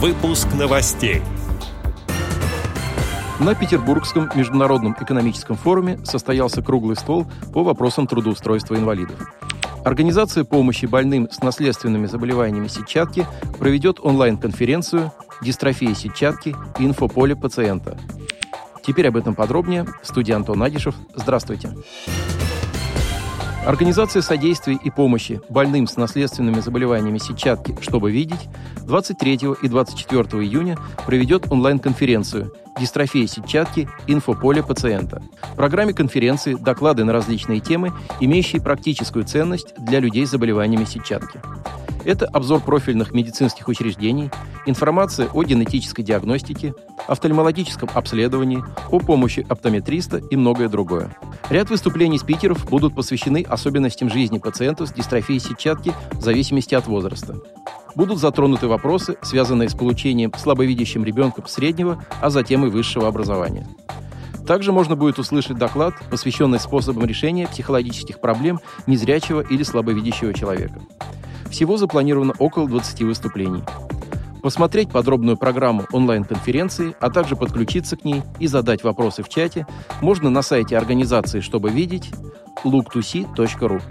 Выпуск новостей. На Петербургском международном экономическом форуме состоялся круглый стол по вопросам трудоустройства инвалидов. Организация помощи больным с наследственными заболеваниями сетчатки проведет онлайн-конференцию «Дистрофия сетчатки. Инфополе пациента». Теперь об этом подробнее. Студия Антон Агишев. Здравствуйте. Организация содействия и помощи больным с наследственными заболеваниями сетчатки «Чтобы видеть» 23 и 24 июня проведет онлайн-конференцию «Дистрофия сетчатки. Инфополе пациента». В программе конференции доклады на различные темы, имеющие практическую ценность для людей с заболеваниями сетчатки. Это обзор профильных медицинских учреждений, информация о генетической диагностике, офтальмологическом обследовании, о помощи оптометриста и многое другое. Ряд выступлений спикеров будут посвящены особенностям жизни пациентов с дистрофией сетчатки в зависимости от возраста. Будут затронуты вопросы, связанные с получением слабовидящим ребенком среднего, а затем и высшего образования. Также можно будет услышать доклад, посвященный способам решения психологических проблем незрячего или слабовидящего человека. Всего запланировано около 20 выступлений. Посмотреть подробную программу онлайн-конференции, а также подключиться к ней и задать вопросы в чате можно на сайте организации «Чтобы видеть» look2see.ru.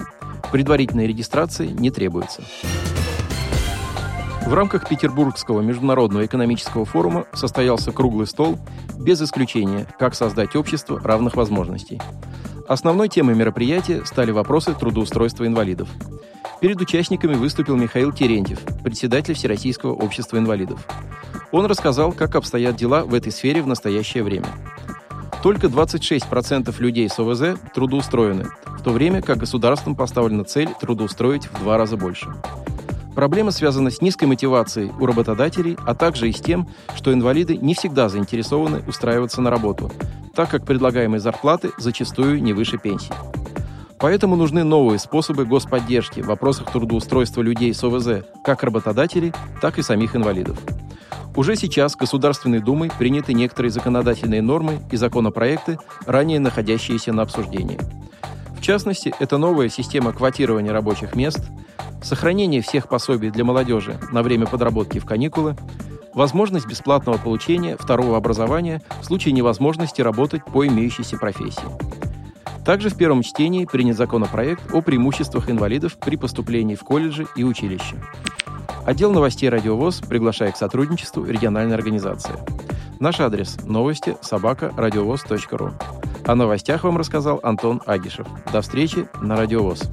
Предварительной регистрации не требуется. В рамках Петербургского международного экономического форума состоялся круглый стол без исключения «Как создать общество равных возможностей». Основной темой мероприятия стали вопросы трудоустройства инвалидов – Перед участниками выступил Михаил Терентьев, председатель Всероссийского общества инвалидов. Он рассказал, как обстоят дела в этой сфере в настоящее время. Только 26% людей с ОВЗ трудоустроены, в то время как государством поставлена цель трудоустроить в два раза больше. Проблема связана с низкой мотивацией у работодателей, а также и с тем, что инвалиды не всегда заинтересованы устраиваться на работу, так как предлагаемые зарплаты зачастую не выше пенсии. Поэтому нужны новые способы господдержки в вопросах трудоустройства людей с ОВЗ, как работодателей, так и самих инвалидов. Уже сейчас Государственной Думой приняты некоторые законодательные нормы и законопроекты, ранее находящиеся на обсуждении. В частности, это новая система квотирования рабочих мест, сохранение всех пособий для молодежи на время подработки в каникулы, возможность бесплатного получения второго образования в случае невозможности работать по имеющейся профессии. Также в первом чтении принят законопроект о преимуществах инвалидов при поступлении в колледжи и училища. Отдел новостей «Радиовоз» приглашает к сотрудничеству региональной организации. Наш адрес – новости собака радиовоз.ру. О новостях вам рассказал Антон Агишев. До встречи на «Радиовоз».